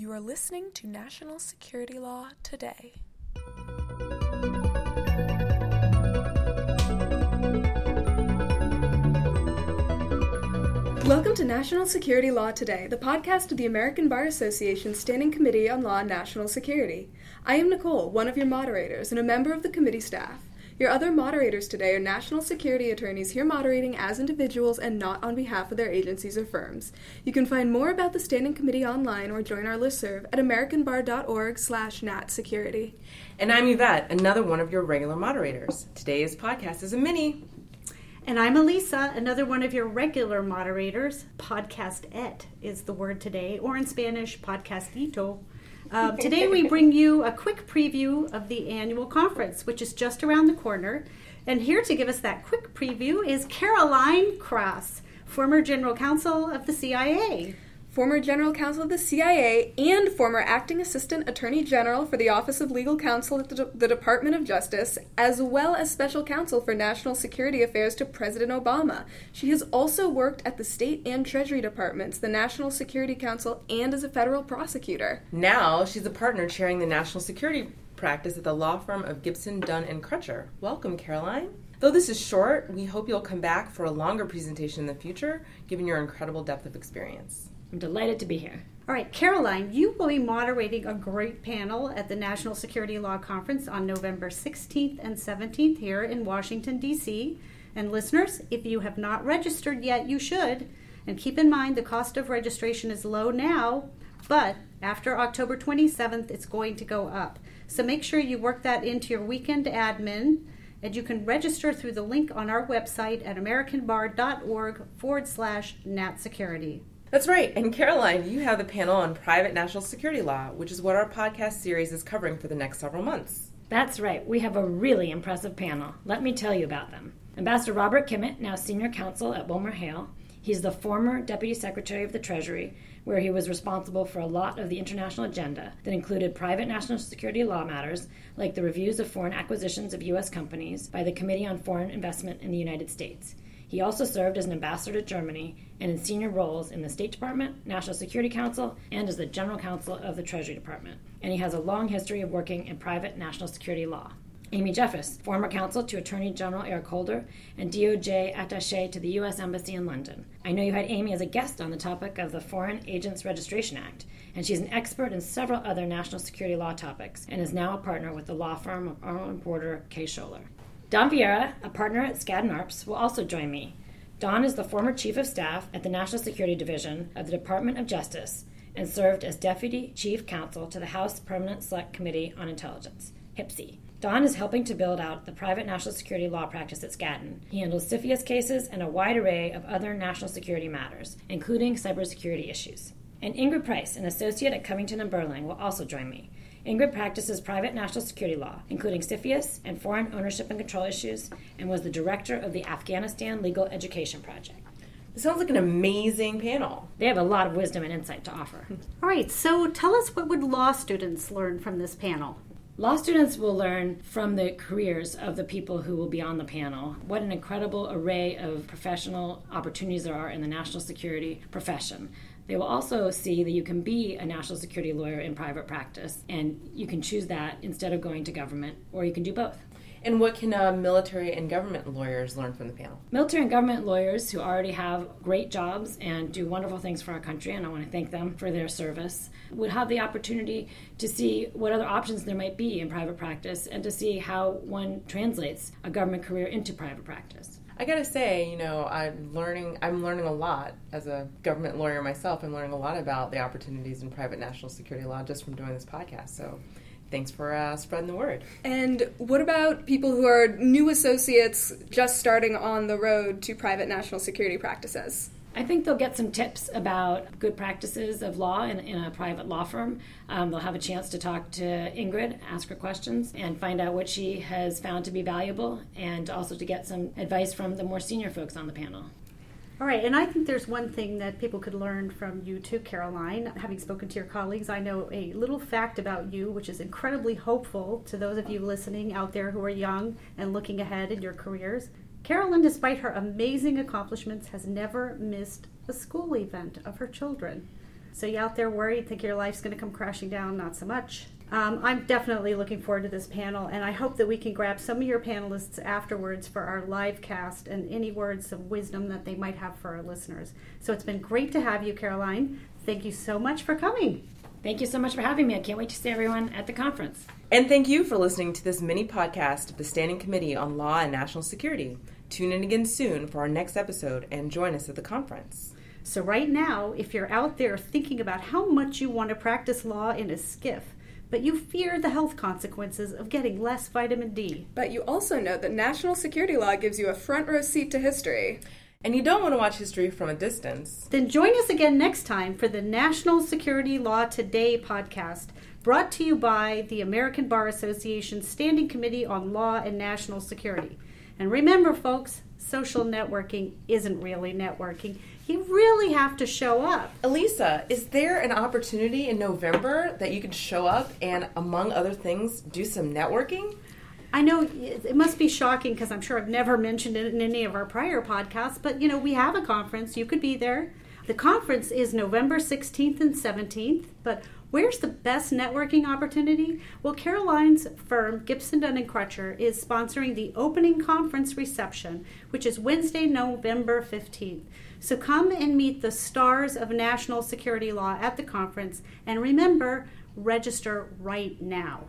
You are listening to National Security Law Today. Welcome to National Security Law Today, the podcast of the American Bar Association Standing Committee on Law and National Security. I am Nicole, one of your moderators and a member of the committee staff. Your other moderators today are national security attorneys here moderating as individuals and not on behalf of their agencies or firms. You can find more about the Standing Committee online or join our listserv at americanbar.org slash natsecurity. And I'm Yvette, another one of your regular moderators. Today's podcast is a mini. And I'm Elisa, another one of your regular moderators. Podcast et is the word today, or in Spanish, podcastito. Um, today, we bring you a quick preview of the annual conference, which is just around the corner. And here to give us that quick preview is Caroline Krass, former general counsel of the CIA former general counsel of the CIA, and former acting assistant attorney general for the Office of Legal Counsel at the, De- the, Department of Justice, as well as special counsel for national security affairs to President Obama. She has also worked at the State and Treasury Departments, the National Security Council, and as a federal prosecutor. Now she's a partner chairing the national security practice at the law firm of Gibson, Dunn, and Crutcher. Welcome, Caroline. Though this is short, we hope you'll come back for a longer presentation in the future, given your incredible depth of experience. I'm delighted to be here. All right, Caroline, you will be moderating a great panel at the National Security Law Conference on November 16th and 17th here in Washington, D.C. And listeners, if you have not registered yet, you should. And keep in mind the cost of registration is low now, but after October 27th, it's going to go up. So make sure you work that into your weekend admin. And you can register through the link on our website at americanbar.org forward slash nat security. That's right. And Caroline, you have the panel on private national security law, which is what our podcast series is covering for the next several months. That's right. We have a really impressive panel. Let me tell you about them. Ambassador Robert Kimmitt, now senior counsel at Wilmer Hale, He's the former Deputy Secretary of the Treasury, where he was responsible for a lot of the international agenda that included private national security law matters, like the reviews of foreign acquisitions of U.S. companies by the Committee on Foreign Investment in the United States. He also served as an ambassador to Germany and in senior roles in the State Department, National Security Council, and as the General Counsel of the Treasury Department. And he has a long history of working in private national security law. Amy Jeffress, former counsel to Attorney General Eric Holder and DOJ attache to the U.S. Embassy in London. I know you had Amy as a guest on the topic of the Foreign Agents Registration Act, and she's an expert in several other national security law topics and is now a partner with the law firm of Arnold Porter Kaye Scholer. Don Vieira, a partner at Skadden Arps, will also join me. Don is the former Chief of Staff at the National Security Division of the Department of Justice and served as Deputy Chief Counsel to the House Permanent Select Committee on Intelligence, HPSCI. Don is helping to build out the private national security law practice at Skadden. He handles CFIUS cases and a wide array of other national security matters, including cybersecurity issues. And Ingrid Price, an associate at Covington and Burling, will also join me. Ingrid practices private national security law, including CFIUS and foreign ownership and control issues, and was the director of the Afghanistan Legal Education Project. This sounds like an amazing panel. They have a lot of wisdom and insight to offer. All right, so tell us what would law students learn from this panel? Law students will learn from the careers of the people who will be on the panel what an incredible array of professional opportunities there are in the national security profession. They will also see that you can be a national security lawyer in private practice, and you can choose that instead of going to government, or you can do both. And what can uh, military and government lawyers learn from the panel? Military and government lawyers who already have great jobs and do wonderful things for our country, and I want to thank them for their service, would have the opportunity to see what other options there might be in private practice and to see how one translates a government career into private practice. I gotta say, you know, I'm learning. I'm learning a lot as a government lawyer myself. I'm learning a lot about the opportunities in private national security law just from doing this podcast. So, thanks for uh, spreading the word. And what about people who are new associates just starting on the road to private national security practices? I think they'll get some tips about good practices of law in, in a private law firm. Um, they'll have a chance to talk to Ingrid, ask her questions, and find out what she has found to be valuable, and also to get some advice from the more senior folks on the panel. All right, and I think there's one thing that people could learn from you too, Caroline. Having spoken to your colleagues, I know a little fact about you, which is incredibly hopeful to those of you listening out there who are young and looking ahead in your careers. Carolyn, despite her amazing accomplishments, has never missed a school event of her children. So you out there worried, think your life's going to come crashing down? Not so much. Um, I'm definitely looking forward to this panel, and I hope that we can grab some of your panelists afterwards for our live cast and any words of wisdom that they might have for our listeners. So it's been great to have you, Caroline. Thank you so much for coming. Thank you so much for having me. I can't wait to see everyone at the conference. And thank you for listening to this mini podcast of the Standing Committee on Law and National Security. Tune in again soon for our next episode and join us at the conference. So, right now, if you're out there thinking about how much you want to practice law in a SCIF, but you fear the health consequences of getting less vitamin D. But you also know that national security law gives you a front row seat to history. And you don't want to watch history from a distance. Then join us again next time for the National Security Law Today podcast, brought to you by the American Bar Association Standing Committee on Law and National Security. And remember, folks, social networking isn't really networking. You really have to show up. Elisa, is there an opportunity in November that you can show up and, among other things, do some networking? I know it must be shocking because I'm sure I've never mentioned it in any of our prior podcasts, but you know, we have a conference. You could be there. The conference is November 16th and 17th, but where's the best networking opportunity? Well, Caroline's firm, Gibson Dunn and Crutcher, is sponsoring the opening conference reception, which is Wednesday, November 15th. So come and meet the stars of national security law at the conference, and remember, register right now.